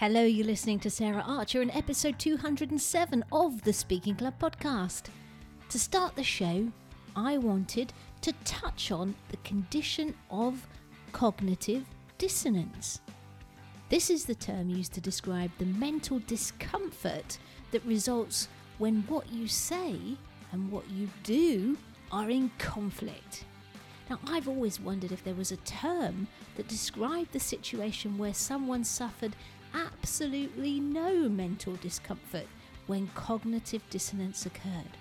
Hello, you're listening to Sarah Archer in episode 207 of the Speaking Club podcast. To start the show, I wanted to touch on the condition of cognitive dissonance. This is the term used to describe the mental discomfort that results when what you say and what you do are in conflict. Now, I've always wondered if there was a term that described the situation where someone suffered absolutely no mental discomfort when cognitive dissonance occurred.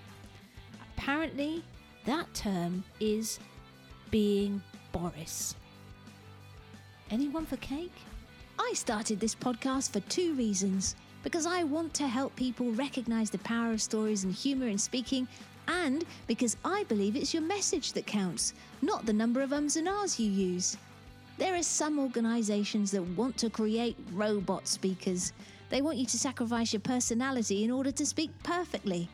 Apparently, that term is being Boris. Anyone for cake? I started this podcast for two reasons. Because I want to help people recognize the power of stories and humor in speaking, and because I believe it's your message that counts, not the number of ums and ahs you use. There are some organisations that want to create robot speakers. They want you to sacrifice your personality in order to speak perfectly.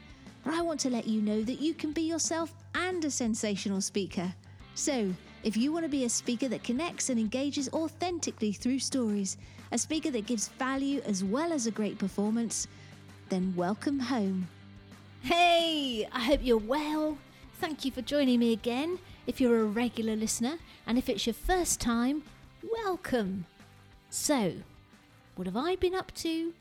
But I want to let you know that you can be yourself and a sensational speaker. So, if you want to be a speaker that connects and engages authentically through stories, a speaker that gives value as well as a great performance, then welcome home. Hey, I hope you're well. Thank you for joining me again. If you're a regular listener, and if it's your first time, welcome. So, what have I been up to?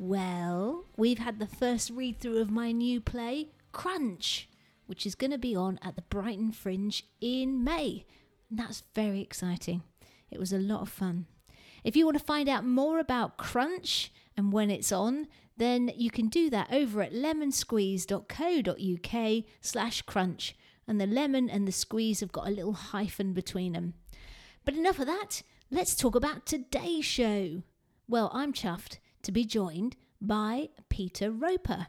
Well, we've had the first read through of my new play, Crunch, which is going to be on at the Brighton Fringe in May. And that's very exciting. It was a lot of fun. If you want to find out more about Crunch and when it's on, then you can do that over at lemonsqueeze.co.uk slash crunch. And the lemon and the squeeze have got a little hyphen between them. But enough of that, let's talk about today's show. Well, I'm chuffed to be joined by Peter Roper.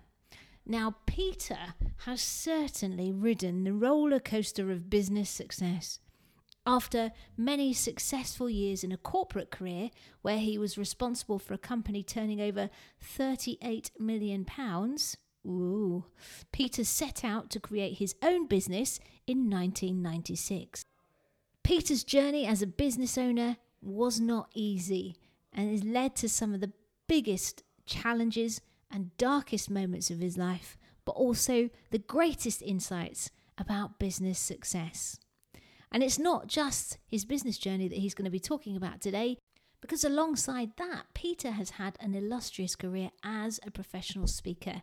Now, Peter has certainly ridden the roller coaster of business success. After many successful years in a corporate career where he was responsible for a company turning over 38 million pounds, ooh, Peter set out to create his own business in 1996. Peter's journey as a business owner was not easy and has led to some of the biggest challenges and darkest moments of his life, but also the greatest insights about business success. And it's not just his business journey that he's going to be talking about today, because alongside that, Peter has had an illustrious career as a professional speaker.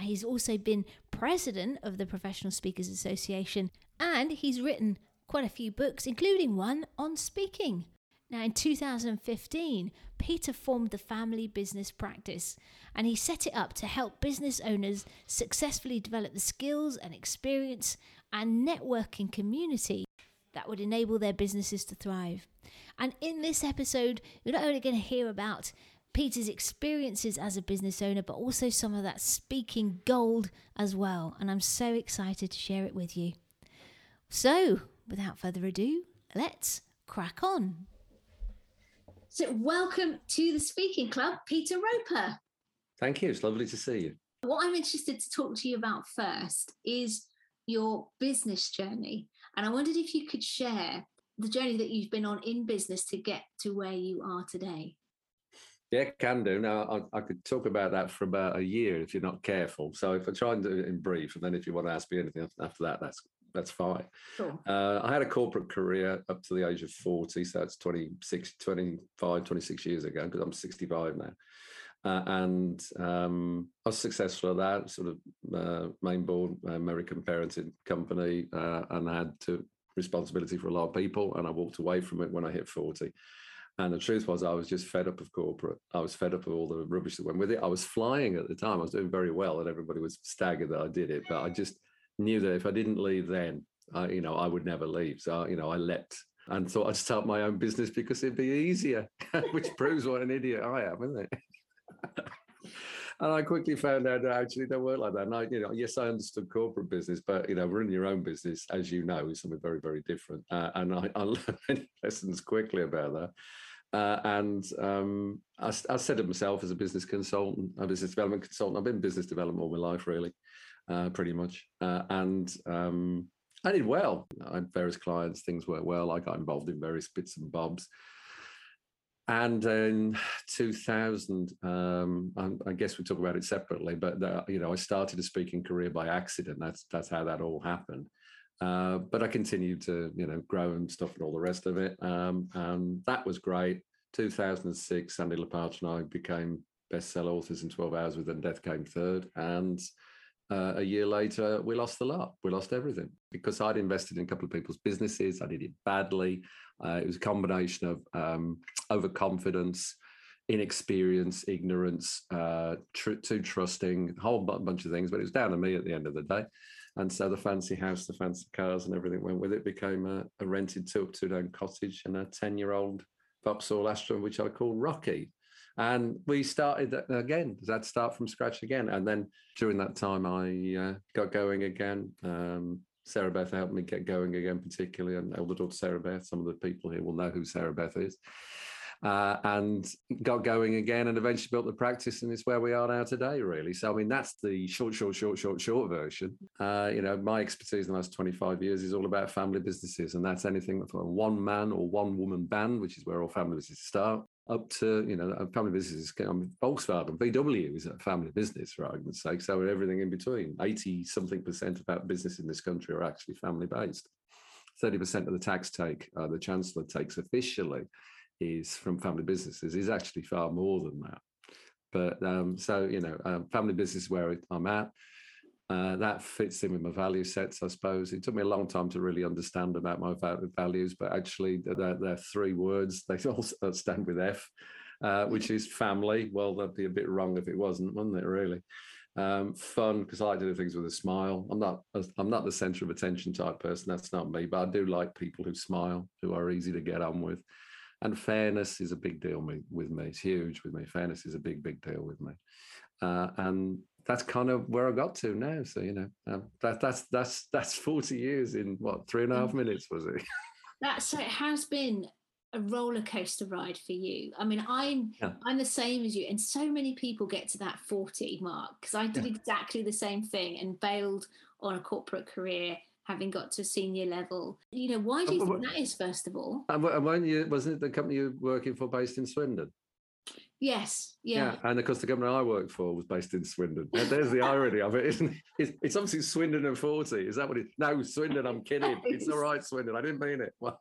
He's also been president of the Professional Speakers Association, and he's written quite a few books, including one on speaking. Now, in 2015, Peter formed the family business practice and he set it up to help business owners successfully develop the skills and experience and networking community that would enable their businesses to thrive. And in this episode, you're not only going to hear about Peter's experiences as a business owner, but also some of that speaking gold as well. And I'm so excited to share it with you. So, without further ado, let's crack on. So, welcome to the Speaking Club, Peter Roper. Thank you. It's lovely to see you. What I'm interested to talk to you about first is your business journey. And I wondered if you could share the journey that you've been on in business to get to where you are today. Yeah, can do. Now, I, I, could talk about that for about a year if you're not careful. So, if I try and do it in brief, and then if you want to ask me anything after that, that's that's fine. Sure. Uh, I had a corporate career up to the age of 40, so that's 26, 25, 26 years ago, because I'm 65 now. Uh, and um, I was successful at that, sort of uh, main board American parenting company, uh, and I had to responsibility for a lot of people, and I walked away from it when I hit 40. And the truth was, I was just fed up of corporate. I was fed up of all the rubbish that went with it. I was flying at the time. I was doing very well, and everybody was staggered that I did it. But I just knew that if I didn't leave then, I, you know, I would never leave. So, you know, I leapt and thought I'd start my own business because it'd be easier, which proves what an idiot I am, isn't it? and I quickly found out that actually don't work like that. And I, you know, yes, I understood corporate business, but you know, running your own business, as you know, is something very, very different. Uh, and I, I learned lessons quickly about that. Uh, and um, I, I, set up myself as a business consultant, a business development consultant. I've been in business development all my life, really, uh, pretty much. Uh, and um, I did well. I had various clients, things worked well. I got involved in various bits and bobs and in 2000, um, I, I, guess we talk about it separately, but the, you know, I started a speaking career by accident. That's that's how that all happened. Uh, but I continued to, you know, grow and stuff and all the rest of it. Um, and that was great. 2006, Sandy Lopata and I became bestseller authors in 12 hours. With Death Came Third, and uh, a year later, we lost the lot. We lost everything because I'd invested in a couple of people's businesses. I did it badly. Uh, it was a combination of um, overconfidence, inexperience, ignorance, uh, tr- too trusting, a whole bunch of things. But it was down to me at the end of the day. And so the fancy house, the fancy cars, and everything went with it. Became a, a rented two up two down cottage and a ten year old Vauxhall Astra, which I called Rocky. And we started again. That start from scratch again. And then during that time, I uh, got going again. Um, Sarah Beth helped me get going again, particularly, and elder daughter Sarah Beth. Some of the people here will know who Sarah Beth is. Uh, and got going again and eventually built the practice and it's where we are now today really so i mean that's the short short short short short version uh, you know my expertise in the last 25 years is all about family businesses and that's anything from one man or one woman band which is where all family businesses start up to you know family businesses. I mean, Volkswagen, VW is a family business for argument's sake. So everything in between, eighty something percent of our business in this country are actually family based. Thirty percent of the tax take uh, the chancellor takes officially is from family businesses. Is actually far more than that. But um, so you know, um, family business where I'm at. Uh, that fits in with my value sets, I suppose. It took me a long time to really understand about my values, but actually, they're, they're three words. They all stand with F, uh, which is family. Well, that'd be a bit wrong if it wasn't, wouldn't it? Really, um, fun because I like to do things with a smile. I'm not I'm not the centre of attention type person. That's not me. But I do like people who smile, who are easy to get on with. And fairness is a big deal with me. It's huge with me. Fairness is a big, big deal with me. Uh, and that's kind of where I got to now. So you know, um, that that's that's that's forty years in what three and a half mm. minutes was it? That's so it has been a roller coaster ride for you. I mean, I'm yeah. I'm the same as you, and so many people get to that forty mark because I did yeah. exactly the same thing and bailed on a corporate career. Having got to senior level, you know, why do you uh, think that is? First of all, uh, and when you wasn't it the company you were working for based in Swindon? Yes, yeah. yeah. And of course, the company I worked for was based in Swindon. And there's the irony of it, isn't it? It's, it's, obviously Swindon and 40. Is that what it No, Swindon, I'm kidding. It's all right, Swindon. I didn't mean it. Well,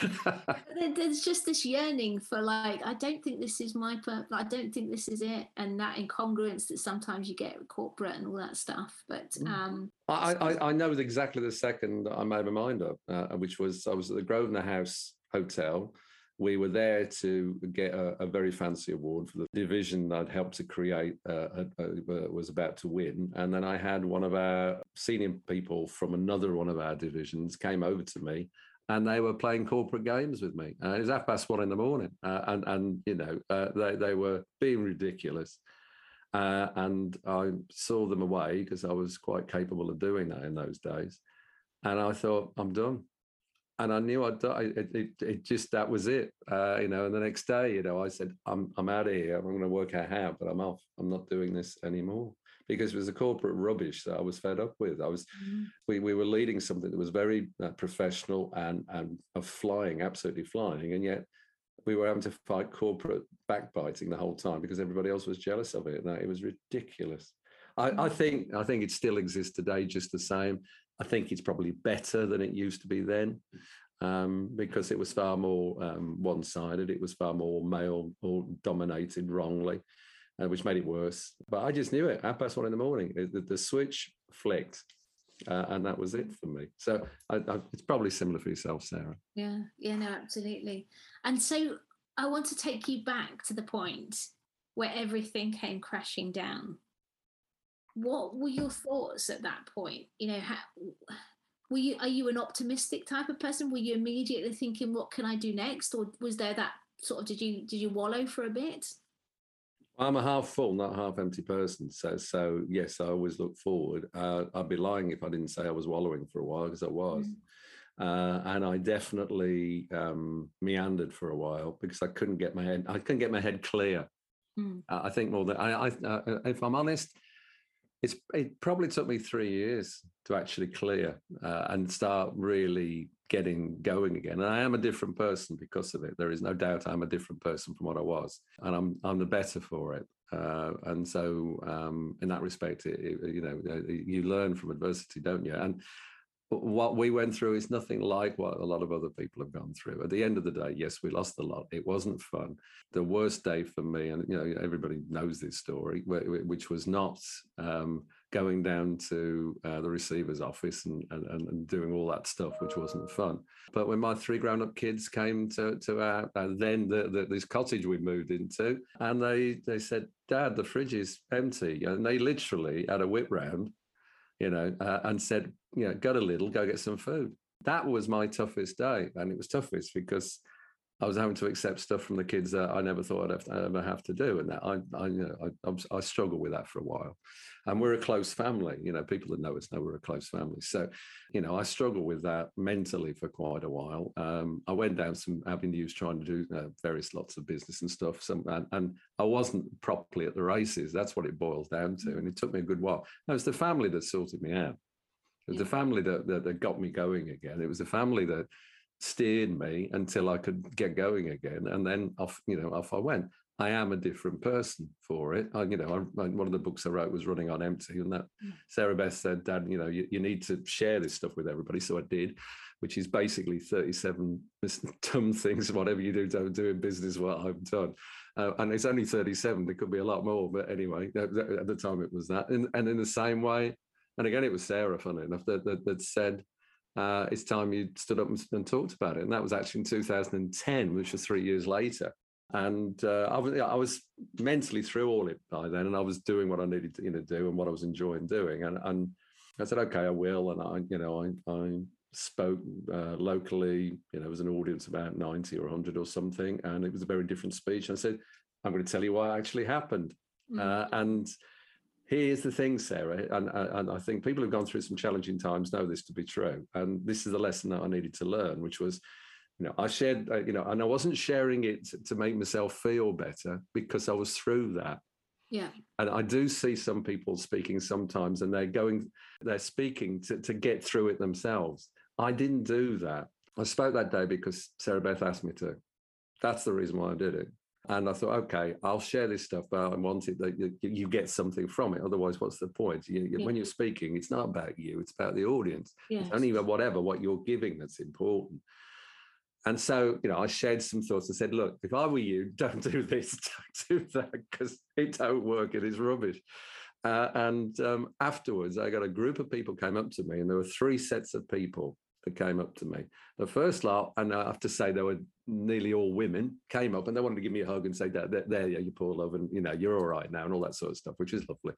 there's just this yearning for like i don't think this is my purpose i don't think this is it and that incongruence that sometimes you get with corporate and all that stuff but mm. um i i, I know exactly the second i made my mind up uh, which was i was at the grosvenor house hotel we were there to get a, a, very fancy award for the division I'd helped to create, uh, was about to win. And then I had one of our senior people from another one of our divisions came over to me and they were playing corporate games with me. Uh, it was half past one in the morning. Uh, and, and, you know, uh, they, they were being ridiculous. Uh, and I saw them away because I was quite capable of doing that in those days. And I thought, I'm done and I knew I'd die. It, it, it, just that was it, uh, you know. And the next day, you know, I said, "I'm I'm out of here. I'm going to work out how, but I'm off. I'm not doing this anymore." Because it was a corporate rubbish that I was fed up with. I was, mm-hmm. we, we were leading something that was very uh, professional and and of flying, absolutely flying, and yet we were having to fight corporate backbiting the whole time because everybody else was jealous of it. And it was ridiculous. I, I mm-hmm. think I think it still exists today, just the same. I think it's probably better than it used to be then. Um, because it was far more um, one-sided. It was far more male or dominated wrongly, uh, which made it worse. But I just knew it. Half past one in the morning, the, the switch flicked, uh, and that was it for me. So I, I, it's probably similar for yourself, Sarah. Yeah, yeah, no, absolutely. And so I want to take you back to the point where everything came crashing down what were your thoughts at that point? You know, how, were you are you an optimistic type of person? Were you immediately thinking, what can I do next, or was there that sort of did you did you wallow for a bit? I'm a half full, not half empty person. So, so yes, I always look forward. Uh, I'd be lying if I didn't say I was wallowing for a while because I was. Mm. Uh, and I definitely um, meandered for a while because I couldn't get my head. I couldn't get my head clear. Mm. Uh, I think more than I. I uh, if I'm honest, It's it probably took me three years to actually clear uh, and start really getting going again. And I am a different person because of it. There is no doubt I'm a different person from what I was, and I'm I'm the better for it. Uh, and so, um, in that respect, it, it, you know, you learn from adversity, don't you? And what we went through is nothing like what a lot of other people have gone through. At the end of the day, yes, we lost a lot. It wasn't fun. The worst day for me, and you know, everybody knows this story, which was not um, going down to uh, the receiver's office and, and, and doing all that stuff, which wasn't fun. But when my three grown-up kids came to to our uh, then the, the, this cottage we moved into, and they they said, "Dad, the fridge is empty," and they literally had a whip round you know, uh, and said, you know, got a little, go get some food. That was my toughest day. And it was toughest because I was having to accept stuff from the kids that I never thought I'd, have to, I'd ever have to do, and that I, I, you know, I, I struggle with that for a while. And we're a close family, you know. People that know us know we're a close family. So, you know, I struggle with that mentally for quite a while. Um, I went down some avenues trying to do uh, various lots of business and stuff. Some, and, and, I wasn't properly at the races. That's what it boils down to, and it took me a good while. No, it's the family that sorted me out. It was yeah. the family that, that that got me going again. It was the family that steered me until I could get going again, and then off, you know, off I went. I am a different person for it. I, you know, I, one of the books I wrote was running on empty, and that mm. Sarah Beth said, "Dad, you know, you, you need to share this stuff with everybody." So I did, which is basically thirty-seven dumb things. Whatever you do, don't do in business. What I've done, uh, and it's only thirty-seven. There could be a lot more, but anyway, at the time it was that. And, and in the same way, and again, it was Sarah, funny enough, that, that, that said, uh, it's time you stood up and, and, talked about it. And that was actually in 2010, which was three years later. And uh, I, was, I was mentally through all it by then, and I was doing what I needed to you know, do and what I was enjoying doing. And, and I said, okay, I will. And I, you know, I, I spoke uh, locally. You know, it was an audience about 90 or 100 or something, and it was a very different speech. And I said, I'm going to tell you what actually happened. Mm-hmm. and here's the thing, Sarah, and, and I think people who've gone through some challenging times know this to be true. And this is the lesson that I needed to learn, which was, you know, I shared, uh, you know, and I wasn't sharing it to make myself feel better because I was through that. Yeah. And I do see some people speaking sometimes and they're going, they're speaking to, to get through it themselves. I didn't do that. I spoke that day because Sarah Beth asked me to. That's the reason why I did it. And I thought, okay, I'll share this stuff, but I wanted that you, get something from it. Otherwise, what's the point? You, yeah. When you're speaking, it's not about you; it's about the audience. Yes. It's only whatever what you're giving that's important. And so, you know, I shared some thoughts. I said, look, if I were you, don't do this, don't do that, because it don't work. It is rubbish. Uh, and um, afterwards, I got a group of people came up to me, and there were three sets of people that came up to me. The first lot, and I have to say they were nearly all women, came up and they wanted to give me a hug and say, "There, there, you poor love, and you know you're all right now," and all that sort of stuff, which is lovely.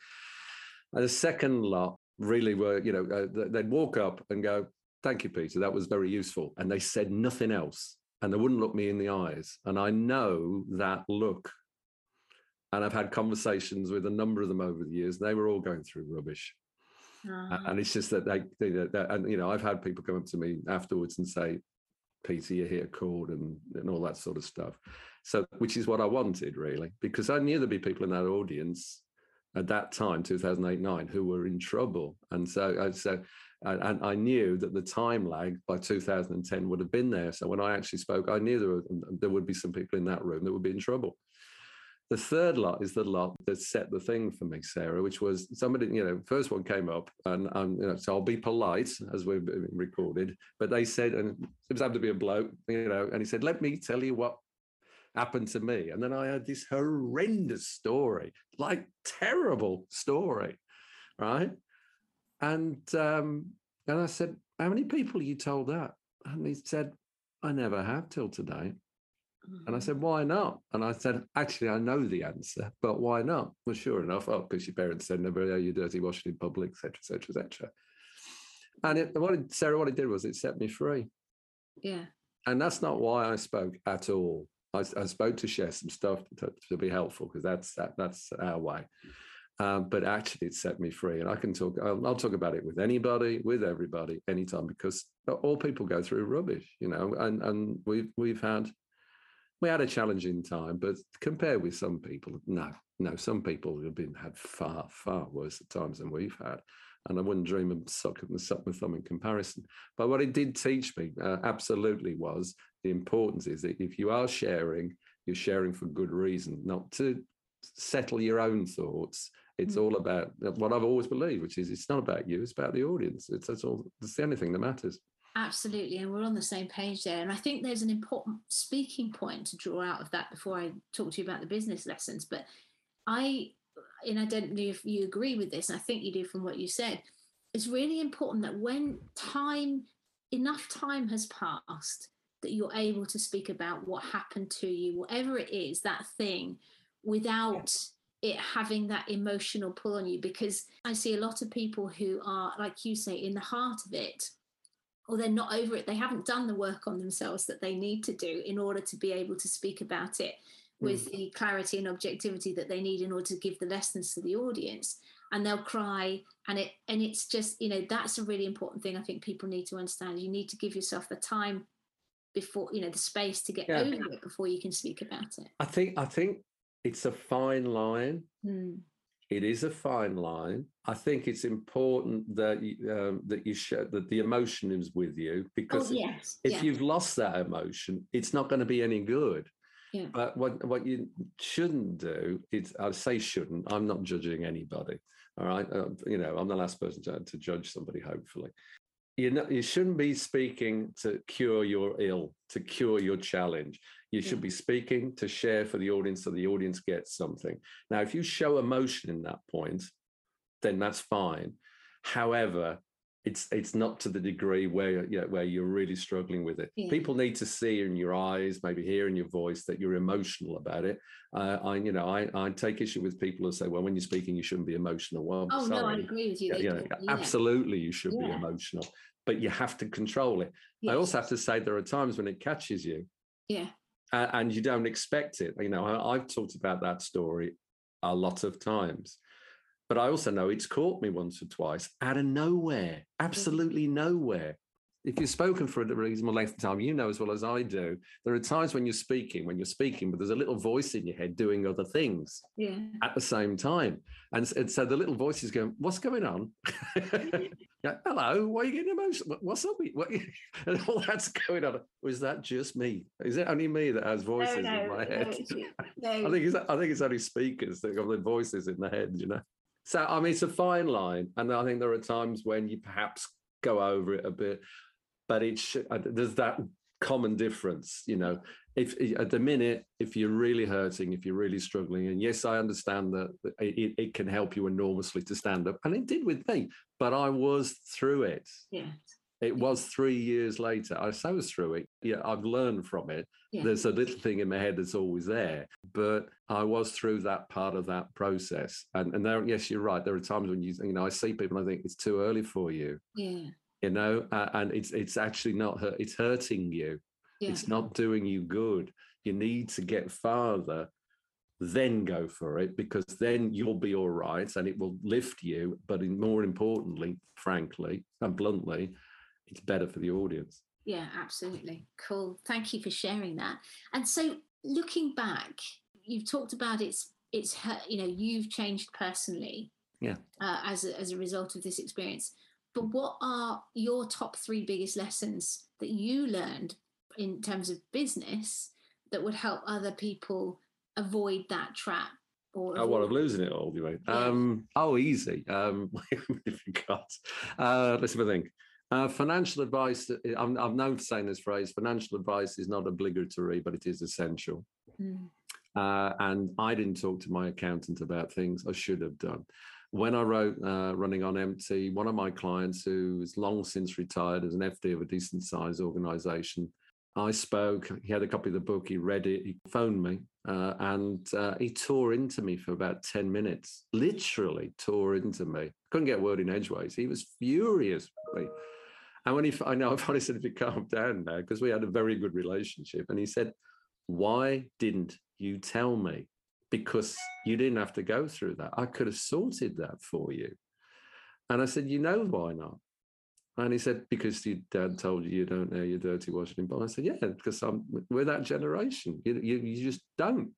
And the second lot really were, you know, uh, they'd walk up and go, "Thank you, Peter, that was very useful," and they said nothing else, and they wouldn't look me in the eyes, and I know that look. And I've had conversations with a number of them over the years. They were all going through rubbish uh-huh. And it's just that they, they, they, and you know, I've had people come up to me afterwards and say, Peter, you hit a chord and, and all that sort of stuff. So, which is what I wanted really, because I knew there'd be people in that audience at that time, 2008 9, who were in trouble. And so, uh, so and I knew that the time lag by 2010 would have been there. So when I actually spoke, I knew there, were, there would be some people in that room that would be in trouble. The third lot is the lot that set the thing for me, Sarah, which was somebody, you know, first one came up and, and you know, so I'll be polite as we've recorded, but they said, and it was happened to be a bloke, you know, and he said, let me tell you what happened to me. And then I had this horrendous story, like terrible story, right? And um, and I said, how many people you told that? And he said, I never have till today. And I mm-hmm. said, why not? And I said, actually, I know the answer, but why not? Well, sure enough, oh, because your parents said, never oh, you dirty washing in public, etc., etc., etc. And it, what it, Sarah, what it did was it set me free. Yeah. And that's not why I spoke at all. I, I spoke to share some stuff to, to be helpful because that's that, that's our way. Um, but actually, it set me free, and I can talk. I'll, I'll, talk about it with anybody, with everybody, anytime, because all people go through rubbish, you know. And and we've we've had we had a challenging time, but compared with some people, no, no, some people have been had far, far worse times than we've had. And I wouldn't dream of sucking suck my thumb in comparison. But what it did teach me uh, absolutely was the importance is that if you are sharing, you're sharing for good reason, not to settle your own thoughts. It's mm-hmm. all about what I've always believed, which is it's not about you, it's about the audience. It's that's all. It's the only thing that matters. Absolutely, and we're on the same page there. And I think there's an important speaking point to draw out of that before I talk to you about the business lessons. But I, and I don't know if you agree with this, and I think you do from what you said. It's really important that when time, enough time has passed, that you're able to speak about what happened to you, whatever it is, that thing, without it having that emotional pull on you. Because I see a lot of people who are, like you say, in the heart of it or they're not over it. They haven't done the work on themselves that they need to do in order to be able to speak about it with mm. the clarity and objectivity that they need in order to give the lessons to the audience and they'll cry and it and it's just you know that's a really important thing i think people need to understand you need to give yourself the time before you know the space to get yeah. over it before you can speak about it i think i think it's a fine line mm. It is a fine line. I think it's important that you, um, that you show that the emotion is with you because oh, yes. if yeah. you've lost that emotion, it's not going to be any good. Yeah. But what what you shouldn't do is I say shouldn't. I'm not judging anybody. All right, uh, you know I'm the last person to, to judge somebody. Hopefully, you know you shouldn't be speaking to cure your ill, to cure your challenge. You should be speaking to share for the audience so the audience gets something. Now, if you show emotion in that point, then that's fine. However, it's it's not to the degree where you know, where you're really struggling with it. Yeah. People need to see in your eyes, maybe hear in your voice that you're emotional about it. Uh, I you know I, I take issue with people who say, well, when you're speaking, you shouldn't be emotional. Well, oh sorry. no, I agree with you. Yeah, yeah, absolutely, you should be emotional, but you have to control it. I also have to say there are times when it catches you. Yeah and you don't expect it. You know, I've talked about that story a lot of times, but I also know it's caught me once or twice out of nowhere, mm-hmm. absolutely nowhere if you've spoken for a reasonable length of time, you know as well as I do, there are times when you're speaking, when you're speaking, but there's a little voice in your head doing other things yeah. at the same time. And, and so the little voice is going, What's going on? yeah, Hello, why are you getting emotional? What's up? What, and all that's going on. Is that just me? Is it only me that has voices no, no, in my head? No, I think it's I think it's only speakers that have the voices in the head, you know. So I mean it's a fine line. And I think there are times when you perhaps go over it a bit but it's uh, there's that common difference you know. If at the minute if you're really hurting if you're really struggling and yes i understand that it, it can help you enormously to stand up and it did with me but i was through it. Yeah it was three years later i so was through it. Yeah i've learned from it. Yeah. there's a little thing in my head that's always there but i was through that part of that process and and there yes you're right there are times when you you know i see people and i think it's too early for you. Yeah you know uh, and it's it's actually not hurt it's hurting you. Yeah. it's not doing you good. You need to get farther then go for it because then you'll be all right and it will lift you but more importantly frankly and bluntly it's better for the audience. Yeah absolutely. Cool. Thank you for sharing that. And so looking back you've talked about it's it's you know you've changed personally yeah. uh, as a, as a result of this experience but what are your top three biggest lessons that you learned in terms of business that would help other people avoid that trap? Or oh, what of losing it all, do you mean? Yeah. Um, oh, easy. Um, if you got, uh, let's have a think. Uh, financial advice, I'm, I'm known for saying this phrase financial advice is not obligatory, but it is essential. Mm. Uh, and I didn't talk to my accountant about things I should have done when I wrote uh, Running on Empty, one of my clients who is long since retired as an FD of a decent sized organization, I spoke. He had a copy of the book. He read it. He phoned me uh, and uh, he tore into me for about 10 minutes, literally tore into me. Couldn't get a word in edgeways. He was furious with me. And when he, I know, I finally said, if you calm down now, because we had a very good relationship. And he said, Why didn't you tell me? Because you didn't have to go through that. I could have sorted that for you. And I said, You know why not? And he said, because your dad told you you don't know your dirty Washington Bond. I said, yeah, because I'm, we're that generation. You, you, you just don't.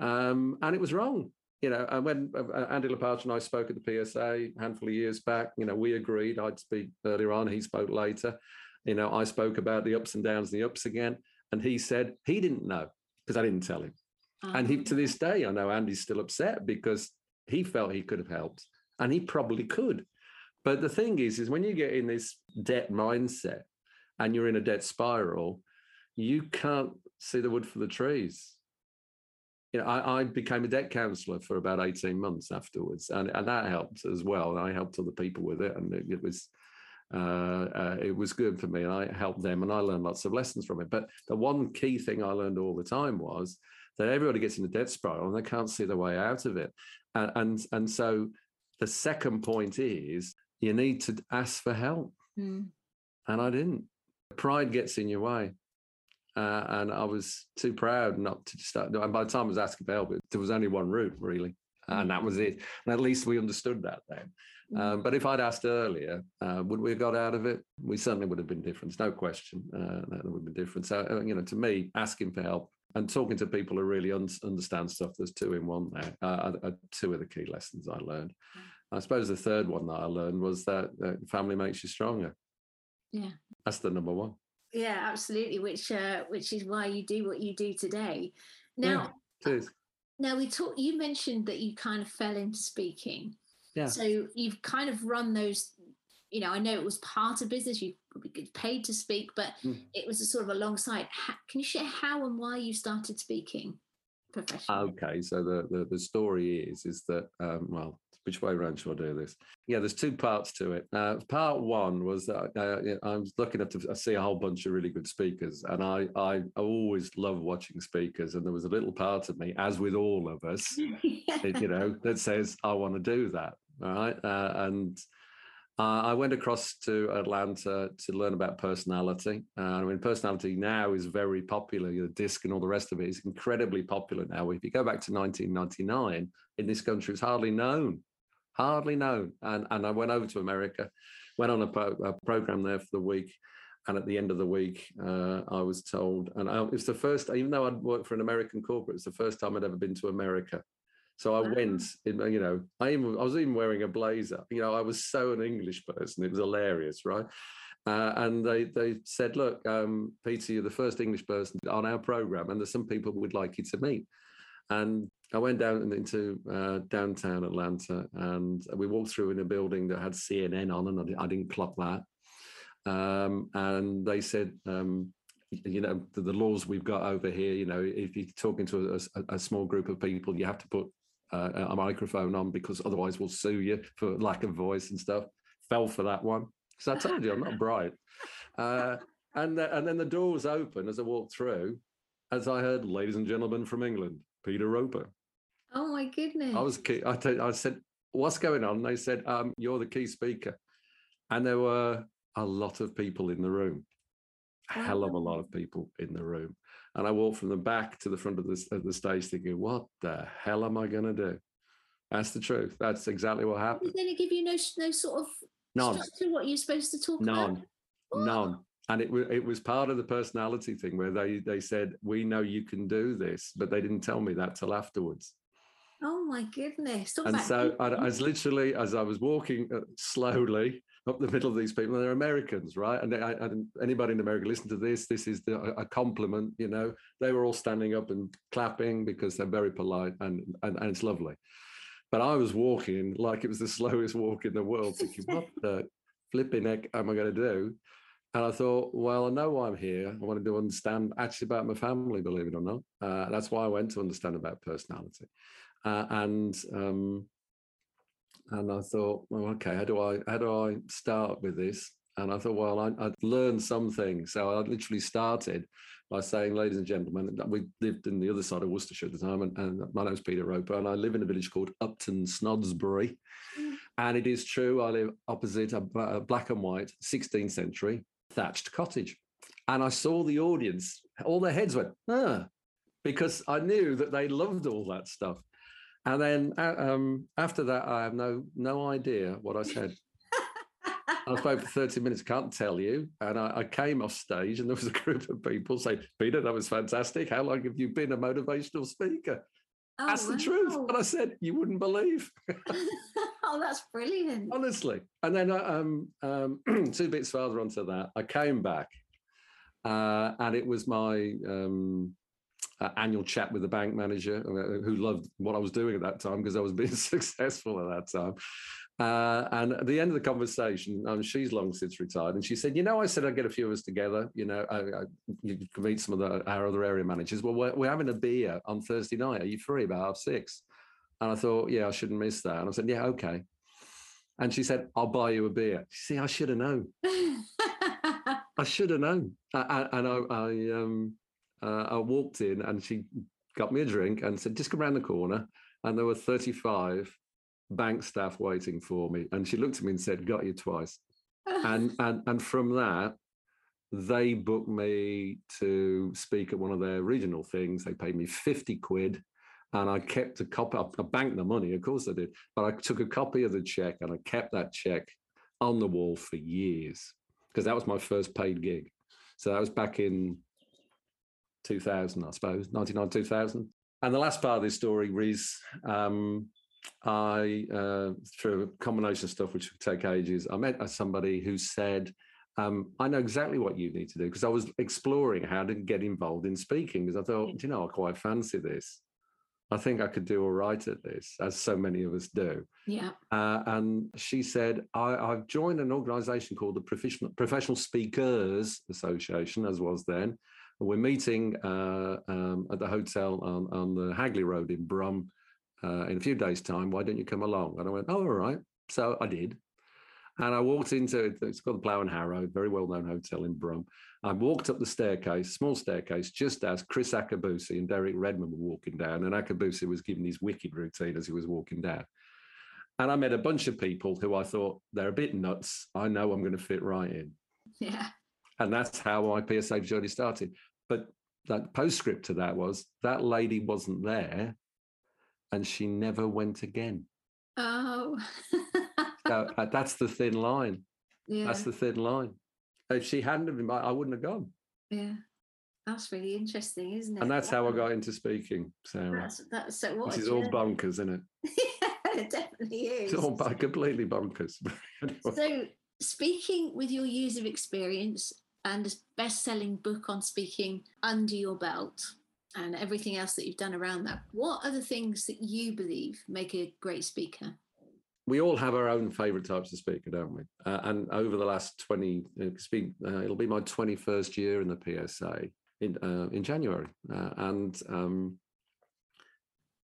Um, and it was wrong. You know, and when uh, uh Andy Lopata and I spoke at the PSA a handful of years back, you know, we agreed I'd speak earlier on, he spoke later. You know, I spoke about the ups and downs, the ups again. And he said he didn't know because I didn't tell him. And he, to ah. this day, I know Andy's still upset because he felt he could have helped and he probably could. But the thing is, is when you get in this debt mindset and you're in a debt spiral, you can't see the wood for the trees. You know, I, I became a debt counselor for about 18 months afterwards, and, and that helped as well. And I helped other people with it, and it, it was uh, uh, it was good for me, and I helped them, and I learned lots of lessons from it. But the one key thing I learned all the time was that everybody gets in a debt spiral and they can't see the way out of it. And, and, and so the second point is you need to ask for help. Mm. And I didn't. Pride gets in your way. Uh, and I was too proud not to start. And by the time I was asking for help, there was only one route, really. And that was it. And at least we understood that then. Mm. Um, but if I'd asked earlier, uh, would we have got out of it? We certainly would have been different. No question. Uh, that would have been different. So, uh, you know, to me, asking for help and talking to people who really un- understand stuff. There's two in one there. Uh, are, two of the key lessons I learned. I suppose the third one that I learned was that uh, family makes you stronger. Yeah, that's the number one. Yeah, absolutely. Which uh, which is why you do what you do today. Now, yeah, now we talked. You mentioned that you kind of fell into speaking. Yeah. So you've kind of run those you know, I know it was part of business. You get paid to speak, but mm. it was a sort of alongside. can you share how and why you started speaking professionally? Okay, so the the, the story is is that um, well, which way around shall I do this? Yeah, there's two parts to it. Uh, part one was that uh, I was lucky enough to see a whole bunch of really good speakers, and I I always love watching speakers. And there was a little part of me, as with all of us, yeah. you know, that says I want to do that. All right, uh, and uh, I went across to Atlanta to learn about personality. Uh, I mean, personality now is very popular. The DISC and all the rest of it is incredibly popular now. If you go back to 1999, in this country, it's hardly known, hardly known. And, and I went over to America, went on a, a program there for the week. And at the end of the week, uh, I was told, and I, it was the first, even though I'd worked for an American corporate, it's the first time I'd ever been to America. So I wow. went, in, you know, I, even, I was even wearing a blazer. You know, I was so an English person. It was hilarious, right? Uh, and they they said, look, um, Peter, you're the first English person on our program, and there's some people we'd like you to meet. And I went down into uh, downtown Atlanta, and we walked through in a building that had CNN on, and I, I didn't clock that. Um, and they said, um, you know, the, the, laws we've got over here, you know, if you're talking to a, a, a small group of people, you have to put uh, a microphone on because otherwise we'll sue you for lack of voice and stuff. Fell for that one because I told you I'm not bright. Uh, and the, and then the door was open as I walked through, as I heard, "Ladies and gentlemen from England, Peter Roper." Oh my goodness! I was key. I, t- I said, "What's going on?" And they said, um, "You're the key speaker," and there were a lot of people in the room, a hell of a lot of people in the room. And I walked from the back to the front of the, of the stage thinking, what the hell am I going to do? That's the truth. That's exactly what happened. Did it give you no, no sort of None. structure what you're supposed to talk None. about? None. None. And it, it was part of the personality thing where they, they said, we know you can do this, but they didn't tell me that till afterwards. Oh my goodness. Talk and so I, I, was literally, as I was walking uh, slowly, up the middle of these people. and They're Americans, right? And, I, anybody in America listen to this. This is the, a compliment. You know, they were all standing up and clapping because they're very polite and, and and it's lovely. But I was walking like it was the slowest walk in the world, thinking, what the flipping heck am I going to do? And I thought, well, I know why I'm here. I wanted to understand actually about my family, believe it or not. Uh, that's why I went to understand about personality. Uh, and um, and I thought, well, okay, how do I how do I start with this? And I thought, well, I, would learned something. So I literally started by saying, ladies and gentlemen, we lived in the other side of Worcestershire at the time, and, and my name's Peter Roper, and I live in a village called Upton Snodsbury. Mm. And it is true, I live opposite a, a black and white 16th century thatched cottage. And I saw the audience, all their heads went, ah, because I knew that they loved all that stuff. And then uh, um, after that, I have no no idea what I said. I spoke for 30 minutes, can't tell you. And I, I, came off stage and there was a group of people saying, Peter, that was fantastic. How long have you been a motivational speaker? Oh, that's wow. the truth. And I said, you wouldn't believe. oh, that's brilliant. Honestly. And then uh, um, um, two bits further onto that, I came back uh, and it was my um, uh, annual chat with the bank manager uh, who loved what I was doing at that time because I was being successful at that time. Uh, and at the end of the conversation, um, she's long since retired, and she said, "You know, I said I'd get a few of us together. You know, I, I, you can meet some of the, our other area managers. Well, we're, we're having a beer on Thursday night. Are you free about half six? And I thought, yeah, I shouldn't miss that. And I said, yeah, okay. And she said, I'll buy you a beer. See, I should have known. I should have known. I, and I, I, um, uh, I walked in, and she got me a drink and said, just come around the corner. And there were 35 bank staff waiting for me. And she looked at me and said, Got you twice. and and and from that, they booked me to speak at one of their regional things. They paid me 50 quid. And I kept a copy, I banked the money, of course I did, but I took a copy of the check and I kept that check on the wall for years because that was my first paid gig. So that was back in 2000, I suppose, 99, 2000. And the last part of this story, is um, I, uh, through a combination of stuff which would take ages, I met somebody who said, um, I know exactly what you need to do because I was exploring how to get involved in speaking because I thought, you know, I quite fancy this. I think I could do all right at this, as so many of us do. Yeah. Uh, and she said, I, have joined an organization called the Professional, Professional Speakers Association, as was then. We're meeting uh, um, at the hotel on, on the Hagley Road in Brum uh, in a few days' time. Why don't you come along? And I went, oh, all right. So I did. And I walked into it's called the Plough and Harrow, very well known hotel in Brum. I walked up the staircase, small staircase, just as Kriss Akabusi and Derek Redmond were walking down. And Akabusi was giving his wicked routine as he was walking down. And I met a bunch of people who I thought they're a bit nuts. I know I'm going to fit right in. Yeah. And that's how my PSA journey started. But that postscript to that was that lady wasn't there and she never went again. Oh. so, uh, that's the thin line. Yeah. That's the thin line. If she hadn't have been, I wouldn't have gone. Yeah. That's really interesting, isn't it? And that's how I got into speaking, Sarah. That's, that's so what This is all bonkers, isn't it? yeah, it definitely is. It's all completely bonkers. so, speaking with your years of experience and a best-selling book on speaking under your belt, and everything else that you've done around that, what are the things that you believe make a great speaker? We all have our own favourite types of speaker, don't we? Uh, and over the last 20, it's been, uh, it'll be my 21st year in the PSA in, uh, in January. Uh, and um,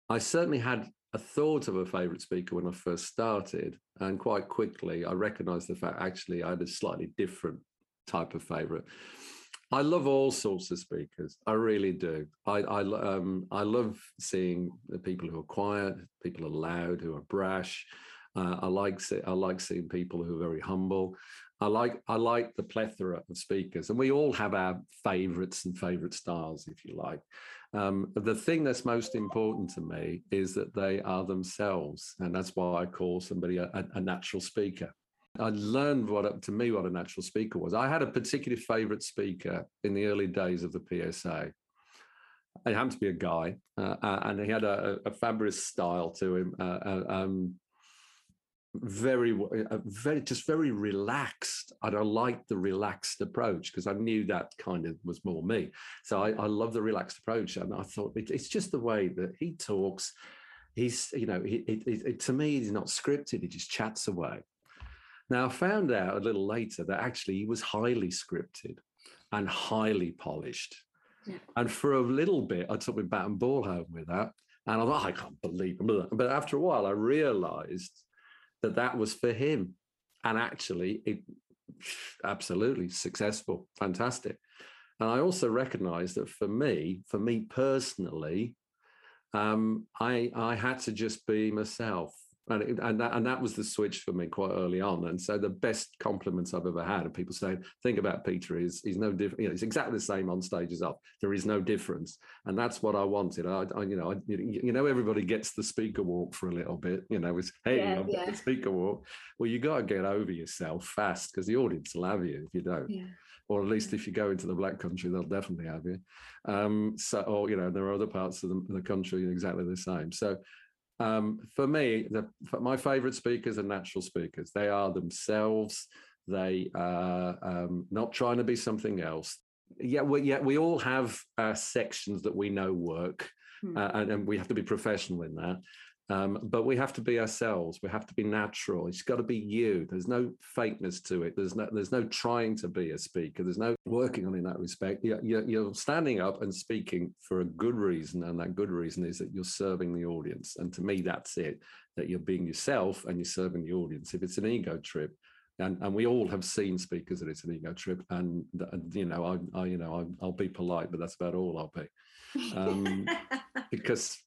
I certainly had a thought of a favourite speaker when I first started. And quite quickly, I recognised the fact actually I had a slightly different type of favourite. I love all sorts of speakers. I really do. I I, um, I love seeing the people who are quiet, people who are loud, who are brash. Uh, I like see, I like seeing people who are very humble. I like I like the plethora of speakers, and we all have our favourites and favourite styles, if you like. Um, the thing that's most important to me is that they are themselves, and that's why I call somebody a, a natural speaker. I learned what, to me, what a natural speaker was. I had a particular favorite speaker in the early days of the PSA. It happened to be a guy, uh, uh, and he had a, a, fabulous style to him. Uh, uh um, very, uh, very, just very relaxed. And I liked the relaxed approach because I knew that kind of was more me. So I, I love the relaxed approach, and I thought it, it's just the way that he talks. He's, you know, it, it, to me, he's not scripted. He just chats away. Now, I found out a little later that actually he was highly scripted and highly polished. Yeah. And for a little bit, I took my bat and ball home with that. And I thought, I can't believe it. But after a while, I realized that that was for him. And actually, it absolutely successful, fantastic. And I also recognized that for me, for me personally, um, I, I had to just be myself and it, and that, and that was the switch for me quite early on. And so the best compliments I've ever had of people saying, "Think about Peter is he's no different. You know, he's exactly the same on stage as off. There is no difference." And that's what I wanted. I, I you know, I, you know, everybody gets the speaker walk for a little bit. You know, it's hey, yeah, I've yeah. got the speaker walk. Well, you got to get over yourself fast because the audience will have you if you don't. Yeah or at least if you go into the black country, they'll definitely have you. Um, so, or you know, there are other parts of the, the country exactly the same. So, um, for me, the, for my favorite speakers are natural speakers. They are themselves. They are um, not trying to be something else. Yeah, we, yeah, we all have uh, sections that we know work, hmm. uh, and, and we have to be professional in that. Um, but we have to be ourselves. We have to be natural. It's got to be you. There's no fakeness to it. There's no there's no trying to be a speaker. There's no working on in that respect. You're, you're, standing up and speaking for a good reason, and that good reason is that you're serving the audience. And to me, that's it. That you're being yourself and you're serving the audience. If it's an ego trip, and and we all have seen speakers that it's an ego trip, and, and you know I, I you know I, will be polite, but that's about all I'll be, um, because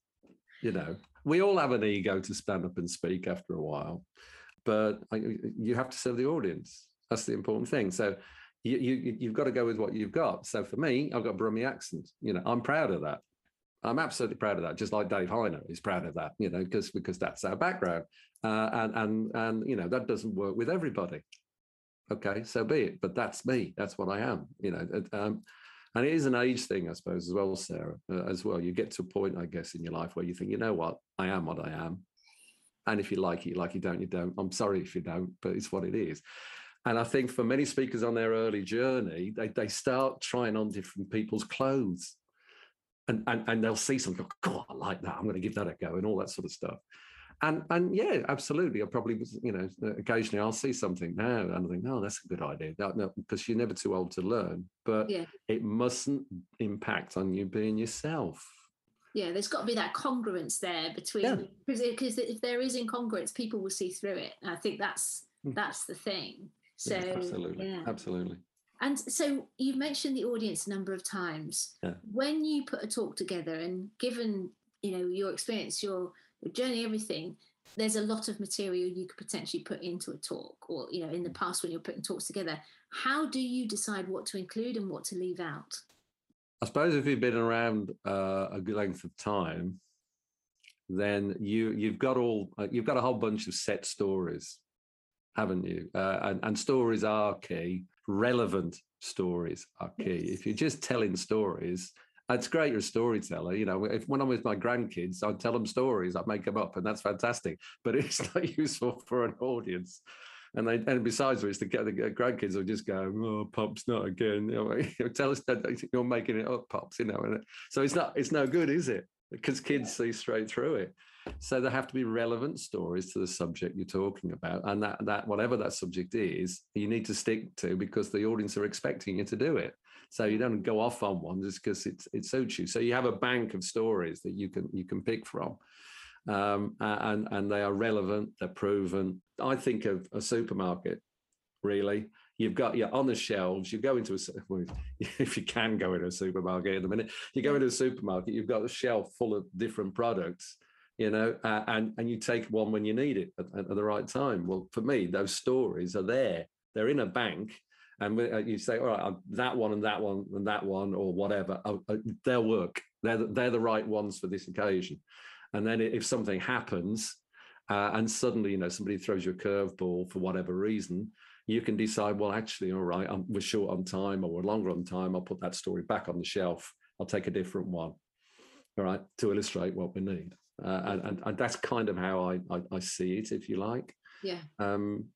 you know we all have an ego to stand up and speak after a while, but you have to serve the audience. That's the important thing. So you, you you've got to go with what you've got. So for me, I've got a Brummie accent. You know, I'm proud of that. I'm absolutely proud of that. Just like Dave Hyner is proud of that. You know, because because that's our background, uh, and and and you know that doesn't work with everybody. Okay, so be it. But that's me. That's what I am. You know, um, and it is an age thing, I suppose, as well, Sarah, uh, as well. You get to a point, I guess, in your life where you think, you know what, I am what I am. And if you like it, you like you don't, you don't. I'm sorry if you don't, but it's what it is. And I think for many speakers on their early journey, they, they start trying on different people's clothes. And, and, and they'll see something, oh, I like that. I'm going to give that a go and all that sort of stuff and and yeah, absolutely. I probably you know occasionally I'll see something now and I think, oh, that's a good idea. That, no, because you're never too old to learn, but yeah. it mustn't impact on you being yourself. Yeah, there's got to be that congruence there between yeah. because if there is incongruence, people will see through it. And I think that's hmm. that's the thing. So yeah, absolutely, yeah. absolutely. And so you've mentioned the audience a number of times. Yeah. When you put a talk together, and given you know your experience, your journey, everything, there's a lot of material you could potentially put into a talk or you know in the past when you're putting talks together. How do you decide what to include and what to leave out? I suppose if you've been around uh, a good length of time then you you've got all uh, you've got a whole bunch of set stories haven't you? Uh, and, and stories are key. Relevant stories are key. Yes. if you're just telling stories it's great you're a storyteller. You know, if when I'm with my grandkids, I tell them stories, I make them up, and that's fantastic. But it's not useful for an audience. And they, and besides which, the, the grandkids will just go, "Oh, pops, not again." You know, tell us that you're making it up, pops. You know, and so it's not, it's no good, is it? Because kids see straight through it. So there have to be relevant stories to the subject you're talking about, and that that whatever that subject is, you need to stick to because the audience are expecting you to do it. So you don't go off on one just because it, it suits you. So you have a bank of stories that you can you can pick from. Um, and and they are relevant, they're proven. I think of a supermarket, really. You've got you're on the shelves. You go into a if you can go into a supermarket in a minute. You go into a supermarket. You've got a shelf full of different products, you know, uh, and and you take one when you need it at, at the right time. Well, for me, those stories are there. They're in a bank, and uh, you say, all right, that one and that one and that one or whatever, oh, uh, they'll work. They're the, they're the right ones for this occasion. And then if something happens, uh, and suddenly you know somebody throws you a curveball for whatever reason, you can decide, well, actually, all right, I'm, we're short on time or we're longer on time. I'll put that story back on the shelf. I'll take a different one, all right, to illustrate what we need. Uh, and, and, and, that's kind of how I, I, I see it, if you like. Yeah. Um,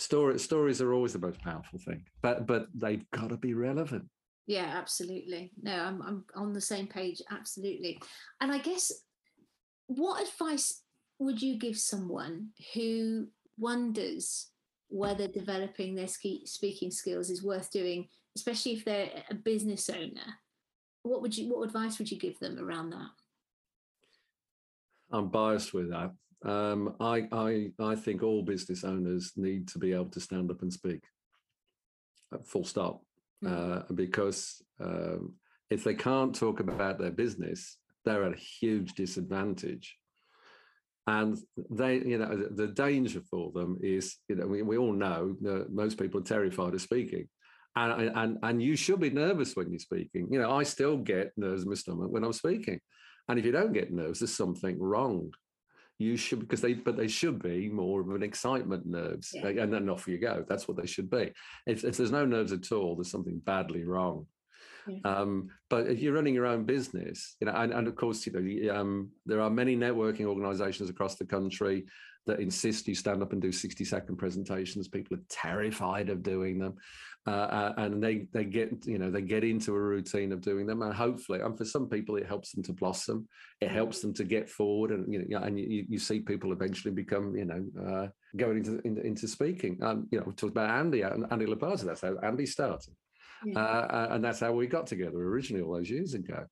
story stories are always the most powerful thing but but they've got to be relevant. Yeah absolutely. No I'm, I'm on the same page absolutely. And i guess what advice would you give someone who wonders whether developing their speaking skills is worth doing especially if they're a business owner? What would you what advice would you give them around that? I'm biased with that um, I, I, I think all business owners need to be able to stand up and speak. Uh, full stop. Mm. Uh, because um, if they can't talk about their business, they're at a huge disadvantage. and they you know the danger for them is you know we, we all know that most people are terrified of speaking and, and and you should be nervous when you're speaking you know i still get nerves in my stomach when i'm speaking and if you don't get nerves there's something wrong you should because they but they should be more of an excitement nerves yeah. and then off you go that's what they should be if, if there's no nerves at all there's something badly wrong yeah. Um, but if you're running your own business, you know, and, and of course, you know, um, there are many networking organizations across the country that insist you stand up and do 60 second presentations. People are terrified of doing them. Uh, uh, and they they get you know they get into a routine of doing them and hopefully and for some people it helps them to blossom it helps them to get forward and you know and you, you see people eventually become you know uh, going into, into, into speaking um, you know we talked about Andy Andy Lopata that's how Andy started yeah. Uh, uh, and that's how we got together originally all those years ago.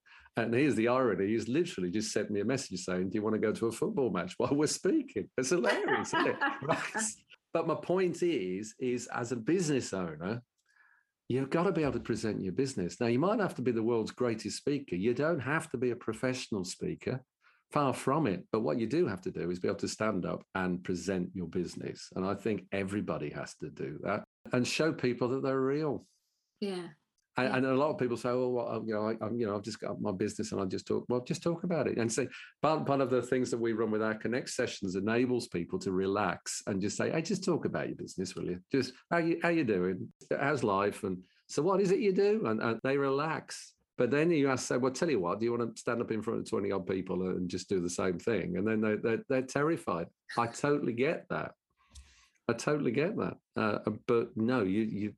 And here's the irony: he's literally just sent me a message saying, "Do you want to go to a football match while we're speaking?" It's hilarious, isn't it? But my point is, is as a business owner, you've got to be able to present your business. Now, you might have to be the world's greatest speaker. You don't have to be a professional speaker. Far from it. But what you do have to do is be able to stand up and present your business. And I think everybody has to do that and show people that they're real. Yeah. And, and, a lot of people say, "Oh, well, you know, I, am you know, I've just got my business and I just talk." Well, just talk about it. And say, part, part of the things that we run with our Connect sessions enables people to relax and just say, "Hey, just talk about your business, will you? Just how you how you doing? How's life? And so, what is it you do?" And, and they relax. But then you ask, say, well, tell you what, do you want to stand up in front of 20 odd people and just do the same thing? And then they, they're, they're terrified. I totally get that. I totally get that. Uh, but no, you, you,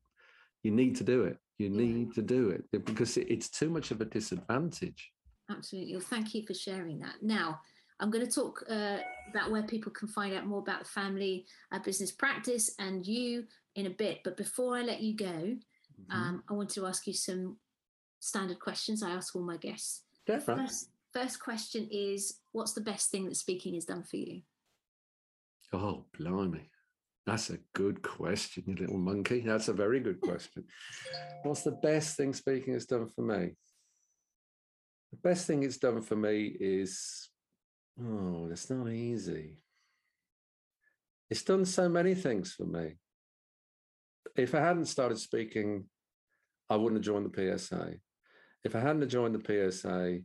you need to do it. You need yeah. to do it because it's too much of a disadvantage. Absolutely. Well, thank you for sharing that. Now, I'm going to talk uh, about where people can find out more about the family uh, business practice and you in a bit. But before I let you go, mm-hmm. um, I want to ask you some standard questions I ask all my guests. First, first question is What's the best thing that speaking has done for you? Oh, blimey. That's a good question, you little monkey. That's a very good question. What's the best thing speaking has done for me? The best thing it's done for me is, oh, it's not easy. It's done so many things for me. If I hadn't started speaking, I wouldn't have joined the PSA. If I hadn't joined the PSA,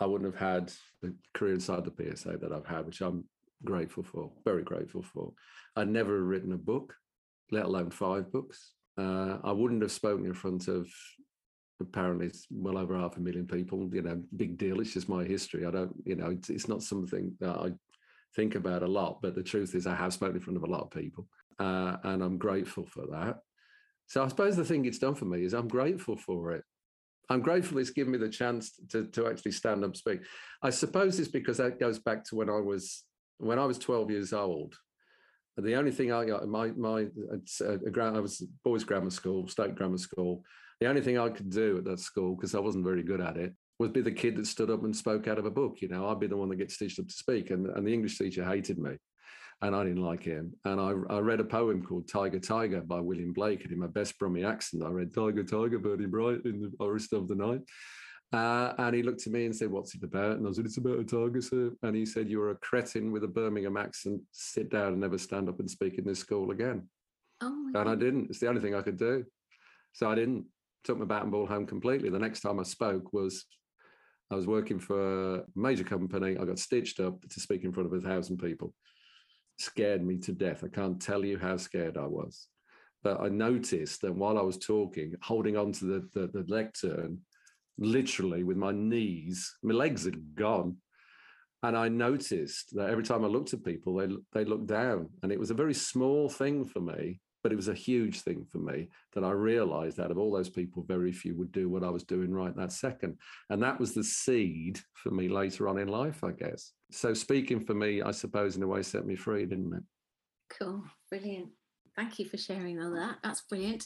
I wouldn't have had the career inside the PSA that I've had, which I'm grateful for, very grateful for. I'd never written a book, let alone five books. Uh, I wouldn't have spoken in front of apparently well over half a million people. You know, big deal. It's just my history. I don't, you know, it's, it's not something that I think about a lot. But the truth is, I have spoken in front of a lot of people, uh, and I'm grateful for that. So I suppose the thing it's done for me is I'm grateful for it. I'm grateful it's given me the chance to, to actually stand up and speak. I suppose it's because that goes back to when I was when I was 12 years old, the only thing I got my my uh, I was boys grammar school, state grammar school. The only thing I could do at that school because I wasn't very good at it was be the kid that stood up and spoke out of a book. You know, I'd be the one that gets stitched up to speak, and and the English teacher hated me, and I didn't like him. And I I read a poem called Tiger Tiger by William Blake, and in my best Brummie accent, I read Tiger Tiger, Burning Bright in the forest of the night. Uh, and he looked at me and said, What's it about? And I said, It's about a tiger, sir. And he said, You're a cretin with a Birmingham accent. Sit down and never stand up and speak in this school again. Oh and I didn't. It's the only thing I could do. So I didn't. Took my bat and ball home completely. The next time I spoke was I was working for a major company. I got stitched up to speak in front of a thousand people. Scared me to death. I can't tell you how scared I was. But I noticed that while I was talking, holding on to the, the, the lectern, literally with my knees, my legs had gone. And I noticed that every time I looked at people, they, they looked down. And it was a very small thing for me, but it was a huge thing for me that I realized out of all those people, very few would do what I was doing right that second. And that was the seed for me later on in life, I guess. So speaking for me, I suppose, in a way, set me free, didn't it? Cool. Brilliant. Thank you for sharing all that. That's brilliant.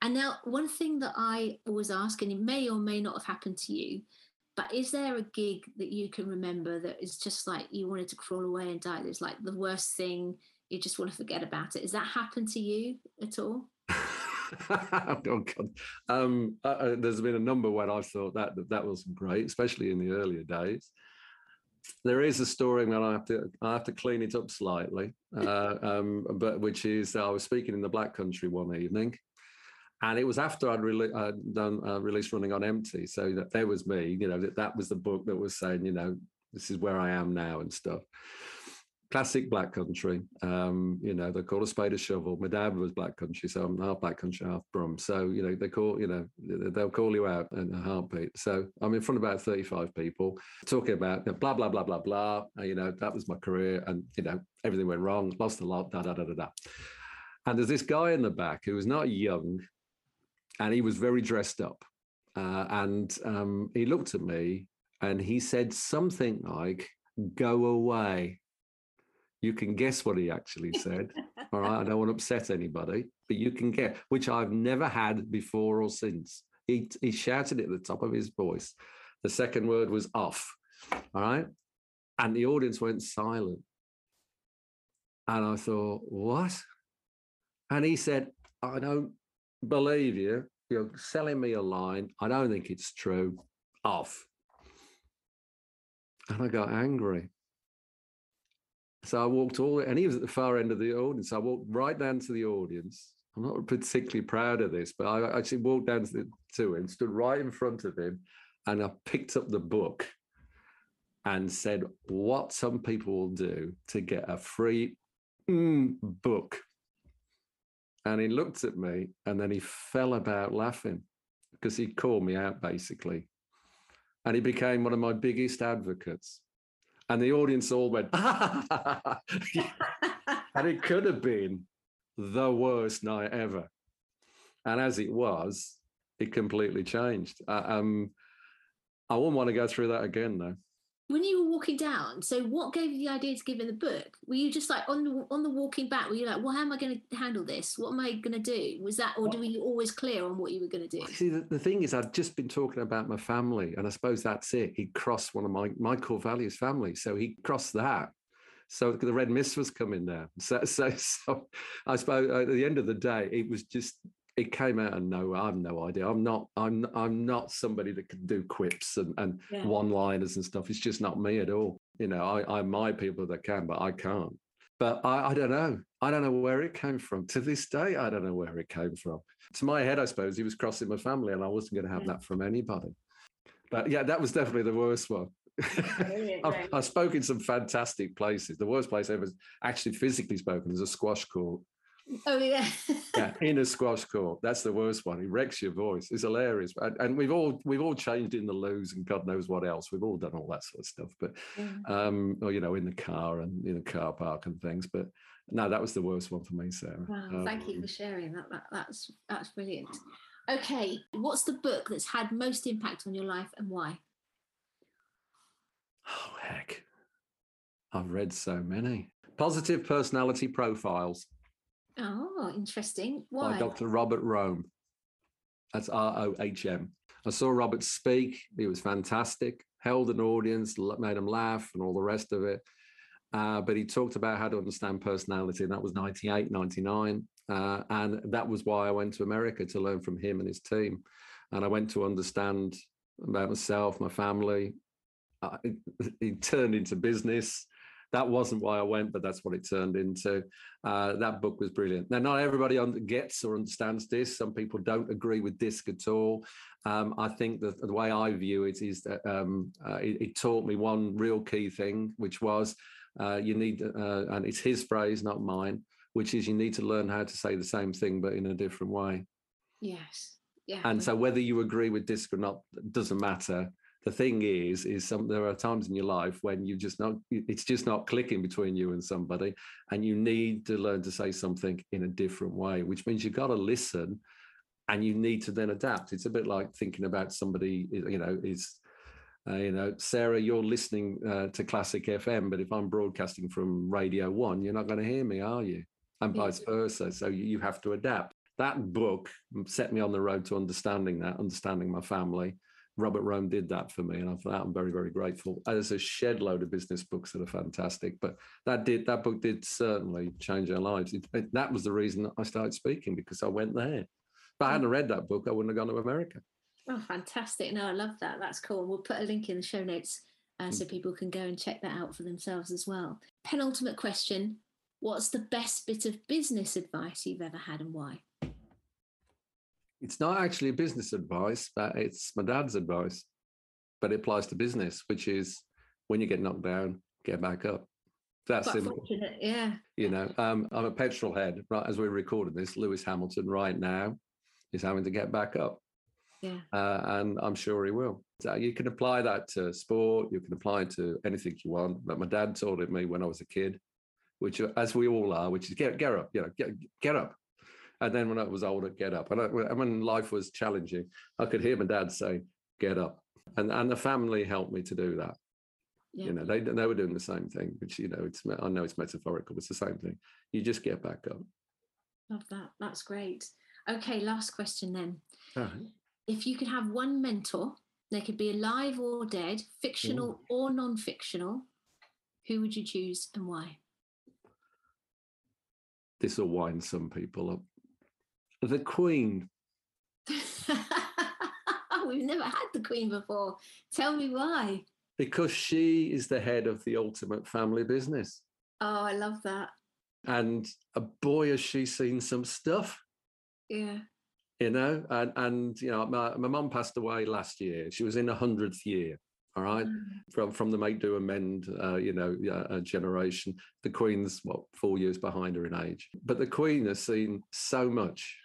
And now, one thing that I always ask, and it may or may not have happened to you, but is there a gig that you can remember that is just like you wanted to crawl away and die? It's like the worst thing, you just want to forget about it. Has that happened to you at all? oh God! Um, uh, uh, there's been a number when I thought that, that that was great, especially in the earlier days. there is a story, and I have to I have to clean it up slightly. Uh, um, but which is, I was speaking in the Black Country one evening, and it was after I'd, done uh, released Running on Empty, so that there was me. You know, that that was the book that was saying, you know, this is where I am now and stuff classic black country. Um, you know, they call a spade a shovel. My dad was black country, so I'm half black country, half Brum. So, you know, they call, you know, they'll call you out in a heartbeat. So I'm in front of about 35 people talking about blah, blah, blah, blah, blah. You know, that was my career and, you know, everything went wrong, lost a lot, da, da, da, da, da. And there's this guy in the back who was not young and he was very dressed up. Uh, and um, he looked at me and he said something like, go away. You can guess what he actually said. all right. I don't want to upset anybody, but you can get, which I've never had before or since. He, he shouted it at the top of his voice. The second word was off. All right. And the audience went silent. And I thought, what? And he said, I don't believe you. You're selling me a line. I don't think it's true. Off. And I got angry. So I walked all, and he was at the far end of the audience. I walked right down to the audience. I'm not particularly proud of this, but I actually walked down to, the, to him, stood right in front of him, and I picked up the book and said, What some people will do to get a free mm, book. And he looked at me and then he fell about laughing because he called me out basically. And he became one of my biggest advocates and the audience all went, and it could have been the worst night ever. And as it was, it completely changed. Uh, um, I wouldn't want to go through that again, though when you were walking down, so what gave you the idea to give in the book? Were you just like on the on the walking back? Were you like, well, how am I going to handle this? What am I going to do? Was that, or were you always clear on what you were going to do? See, the, the thing is, I'd just been talking about my family, and I suppose that's it. He crossed one of my my core values, family, so he crossed that. So the red mist was coming there. So, so, so I suppose uh, at the end of the day, it was just it came out of nowhere. I have no idea. I'm not. I'm. I'm not somebody that can do quips and, and yeah. one-liners and stuff. It's just not me at all. You know, I, I admire people that can, but I can't. But I, I don't know. I don't know where it came from. To this day, I don't know where it came from. To my head, I suppose he was crossing my family, and I wasn't going to have yeah. that from anybody. But yeah, that was definitely the worst one. I've, I've, spoken in some fantastic places. The worst place I ever actually physically spoken is a squash court Oh yeah. yeah, in a squash court. That's the worst one. He wrecks your voice. It's hilarious. And, and, we've all we've all changed in the loos and God knows what else. We've all done all that sort of stuff. But yeah. um, or you know, in the car and in the car park and things. But no, that was the worst one for me, Sarah. Wow, um, thank you for sharing that. that. That's that's brilliant. Okay, what's the book that's had most impact on your life and why? Oh heck. I've read so many. Positive personality profiles Oh, interesting. Why? By Dr. Robert Rohm. That's R O H M. I saw Robert speak. He was fantastic, held an audience, made them laugh, and all the rest of it. Uh, but he talked about how to understand personality, and that was 98, 99. Uh, and that was why I went to America to learn from him and his team. And I went to understand about myself, my family. Uh, it, it, turned into business that wasn't why I went, but that's what it turned into. Uh, that book was brilliant. Now, not everybody gets or understands this. Some people don't agree with DISC at all. Um, I think that the way I view it is that um, uh, it, it, taught me one real key thing, which was uh, you need, uh, and it's his phrase, not mine, which is you need to learn how to say the same thing, but in a different way. Yes. Yeah. And so whether you agree with DISC or not doesn't matter the thing is is some there are times in your life when you just not it's just not clicking between you and somebody and you need to learn to say something in a different way which means you've got to listen and you need to then adapt. It's a bit like thinking about somebody you know is uh, you know sarah you're listening uh, to classic fm but if i'm broadcasting from radio one you're not going to hear me are you? And vice versa so you, you have to adapt. That book set me on the road to understanding that understanding my family Robert Rohm did that for me, and for that I'm very, very grateful. There's a shed load of business books that are fantastic, but that did that book did certainly change our lives. It, it, that was the reason I started speaking because I went there. If I hadn't read that book, I wouldn't have gone to America. Oh, fantastic! No, I love that. That's cool. We'll put a link in the show notes uh, so mm. people can go and check that out for themselves as well. Penultimate question What's the best bit of business advice you've ever had and why? It's not actually business advice, but it's my dad's advice, but it applies to business, which is when you get knocked down, get back up. That's simple. Yeah. You know, um, I'm a petrol head. Right as we're recording this, Lewis Hamilton right now is having to get back up. Yeah. Uh, and I'm sure he will. So you can apply that to sport, you can apply it to anything you want. But my dad taught it me when I was a kid, which, as we all are, which is get, get up, you know, get, get up. And then when I was older, get up. And I, when life was challenging, I could hear my dad say, get up. And, and the family helped me to do that. Yeah. You know, they, they were doing the same thing, which, you know, it's, I know it's metaphorical, but it's the same thing. You just get back up. Love that. That's great. Okay, last question then uh-huh. if you could have one mentor, they could be alive or dead, fictional Ooh. or non fictional, who would you choose and why? This will wind some people up. The Queen. We've never had the Queen before. Tell me why. Because she is the head of the ultimate family business. Oh, I love that. And a boy, has she seen some stuff. Yeah you know and and you know my, my mom passed away last year she was in a hundredth year all right mm. from from the make do amend uh, you know uh, generation the queen's what four years behind her in age but the queen has seen so much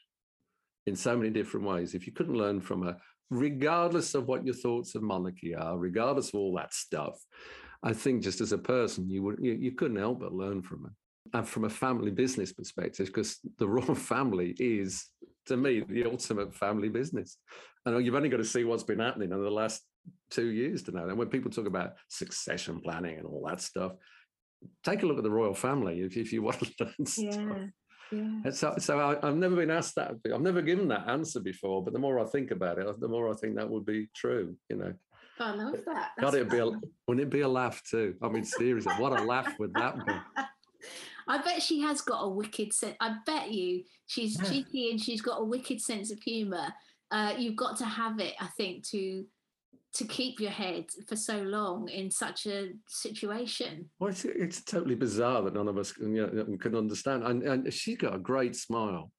in so many different ways if you couldn't learn from her regardless of what your thoughts of monarchy are regardless of all that stuff i think just as a person you would you, you couldn't help but learn from her and from a family business perspective because the royal family is to me the ultimate family business. And you've only got to see what's been happening in the last two years to know. And when people talk about succession planning and all that stuff, take a look at the royal family if, if you want to learn stuff. Yeah. So, so I, have never been asked that. I've never given that answer before. But the more I think about it, the more I think that would be true. You know. I love that. God, it'd be a, wouldn't it be a laugh too? I mean, seriously, what a laugh would that be? I bet she has got a wicked sense. I bet you she's yeah. cheeky and she's got a wicked sense of humour. Uh, you've got to have it, I think, to to keep your head for so long in such a situation. Well, it's, it's totally bizarre that none of us can, you know, can understand. And, and she's got a great smile.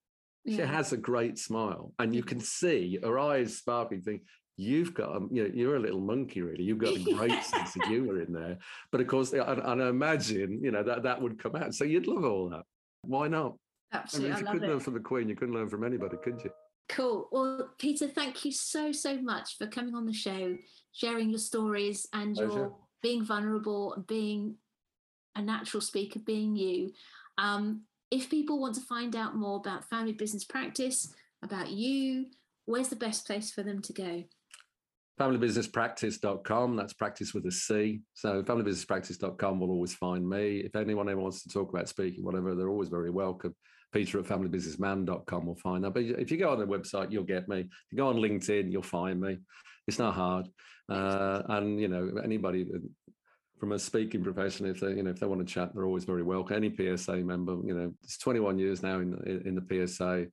She yeah. has a great smile, and you can see her eyes sparkling. Think you've got, a, you know, you're a little monkey, really. You've got a great sense of humour in there. But of course, and, and I imagine, you know, that that would come out. So you'd love all that. Why not? Absolutely. I mean, if you couldn't learn from the Queen, you couldn't learn from anybody, could you? Cool. Well, Peter, thank you so, so much for coming on the show, sharing your stories and Pleasure. your being vulnerable and being a natural speaker, being you. Um, if people want to find out more about family business practice, about you, where's the best place for them to go? familybusinesspractice.com. That's practice with a C. So familybusinesspractice.com will always find me. If anyone ever wants to talk about speaking, whatever, they're always very welcome. Peter at familybusinessman.com will find that. But if you go on the website, you'll get me. If you go on LinkedIn, you'll find me. It's not hard. Uh, and, you know, anybody from a speaking profession, if they, you know, if they want to chat, they're always very welcome. Any PSA member, you know, it's 21 years now in, in the PSA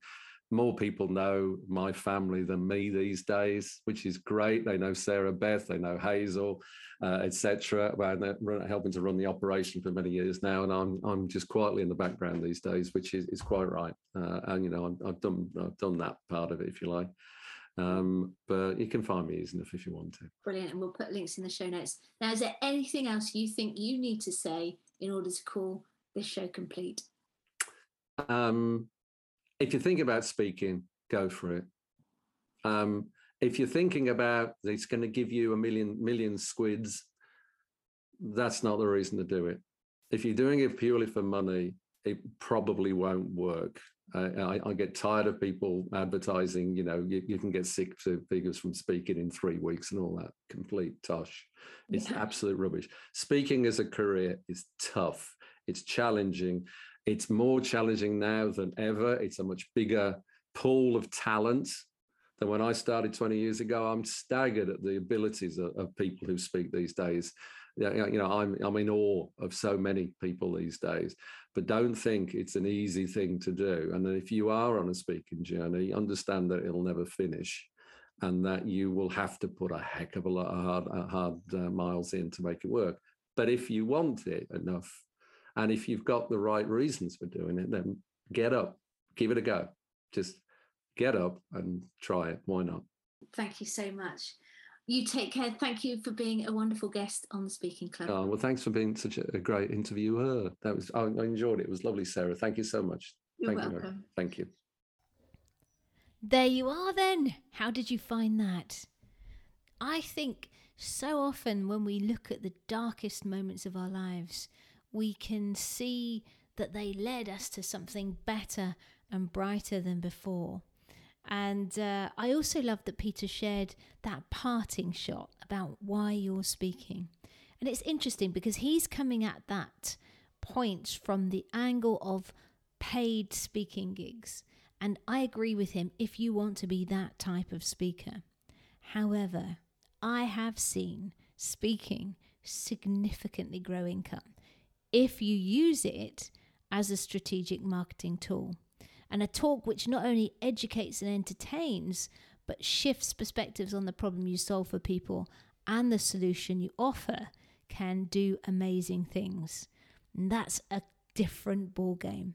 more people know my family than me these days, which is great. They know Sarah Beth, they know Hazel, uh, etc. And they're helping to run the operation for many years now, and I'm I'm just quietly in the background these days, which is, is quite right. Uh, and you know, i have done I've done that part of it, if you like. Um, but you can find me easy enough if you want to. Brilliant, and we'll put links in the show notes. Now, is there anything else you think you need to say in order to call this show complete? Um, if you think about speaking, go for it. Um, if you're thinking about it's going to give you a million million squids, that's not the reason to do it. If you're doing it purely for money, it probably won't work. Uh, I, I, get tired of people advertising, you know, you, you, can get sick to figures from speaking in three weeks and all that. Complete tosh. It's yeah. absolute rubbish. Speaking as a career is tough. It's challenging. It's more challenging now than ever. It's a much bigger pool of talent than when I started 20 years ago. I'm staggered at the abilities of, of people who speak these days. You know, I'm I'm in awe of so many people these days. But don't think it's an easy thing to do. And if you are on a speaking journey, understand that it'll never finish. and that you will have to put a heck of a lot of hard, hard uh, miles in to make it work. But if you want it enough, and if you've got the right reasons for doing it, then get up, give it a go. Just get up and try it. Why not? Thank you so much. You take care. Thank you for being a wonderful guest on the Speaking Club. Oh, well, thanks for being such a, great interviewer. That was I, I, enjoyed it. It was lovely, Sarah. Thank you so much. You're Thank welcome. You, Thank you. There you are, then. How did you find that? I think so often when we look at the darkest moments of our lives, we can see that they led us to something better and brighter than before. And uh, I also love that Peter shared that parting shot about why you're speaking. And it's interesting because he's coming at that point from the angle of paid speaking gigs. And I agree with him if you want to be that type of speaker. However, I have seen speaking significantly grow income if you use it as a strategic marketing tool and a talk which not only educates and entertains, but shifts perspectives on the problem you solve for people and the solution you offer can do amazing things. And that's a different ballgame.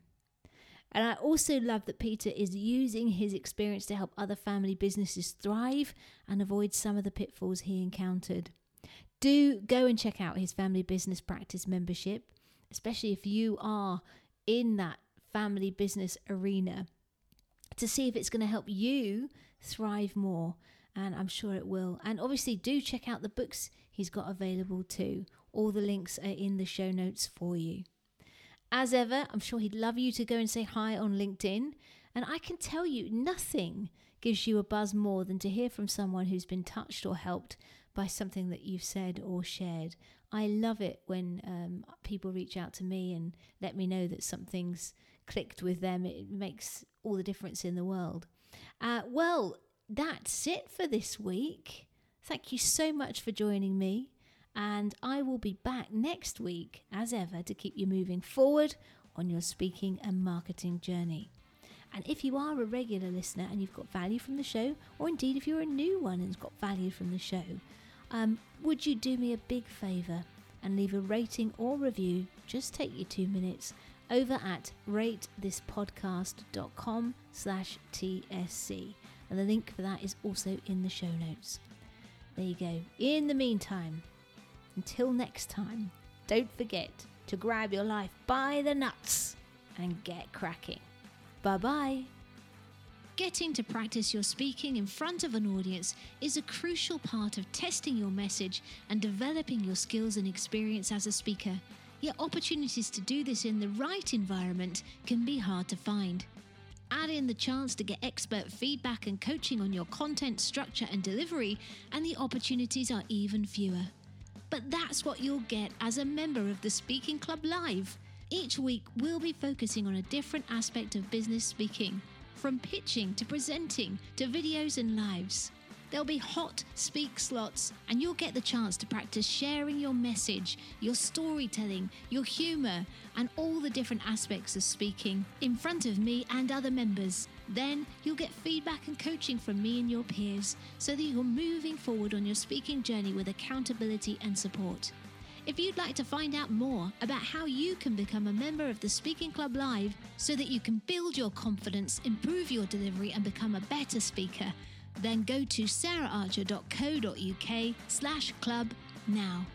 And I also love that Peter is using his experience to help other family businesses thrive and avoid some of the pitfalls he encountered. Do go and check out his family business practice membership, especially if you are in that family business arena to see if it's going to help you thrive more. And I'm sure it will. And obviously, do check out the books he's got available too. All the links are in the show notes for you. As ever, I'm sure he'd love you to go and say hi on LinkedIn. And I can tell you, nothing gives you a buzz more than to hear from someone who's been touched or helped by something that you've said or shared. I love it when um, people reach out to me and let me know that something's clicked with them, it makes all the difference in the world. Uh, well, that's it for this week. Thank you so much for joining me. And I will be back next week, as ever, to keep you moving forward on your speaking and marketing journey. And if you are a regular listener and you've got value from the show, or indeed if you're a new one and got value from the show, um, would you do me a big favour and leave a rating or review? Just take you two minutes over at ratethispodcast.com slash TSC. And the link for that is also in the show notes. There you go. In the meantime, until next time, don't forget to grab your life by the nuts and get cracking. Bye bye. Getting to practice your speaking in front of an audience is a crucial part of testing your message and developing your skills and experience as a speaker. Yet opportunities to do this in the right environment can be hard to find. Add in the chance to get expert feedback and coaching on your content structure and delivery, and the opportunities are even fewer. But that's what you'll get as a member of the Speaking Club Live. Each week, we'll be focusing on a different aspect of business speaking, from pitching to presenting to videos and lives. There'll be hot speak slots, and you'll get the chance to practice sharing your message, your storytelling, your humour, and all the different aspects of speaking in front of me and other members. Then you'll get feedback and coaching from me and your peers so that you're moving forward on your speaking journey with accountability and support. If you'd like to find out more about how you can become a member of the Speaking Club Live so that you can build your confidence, improve your delivery, and become a better speaker, then go to saraharcher.co.uk slash club now.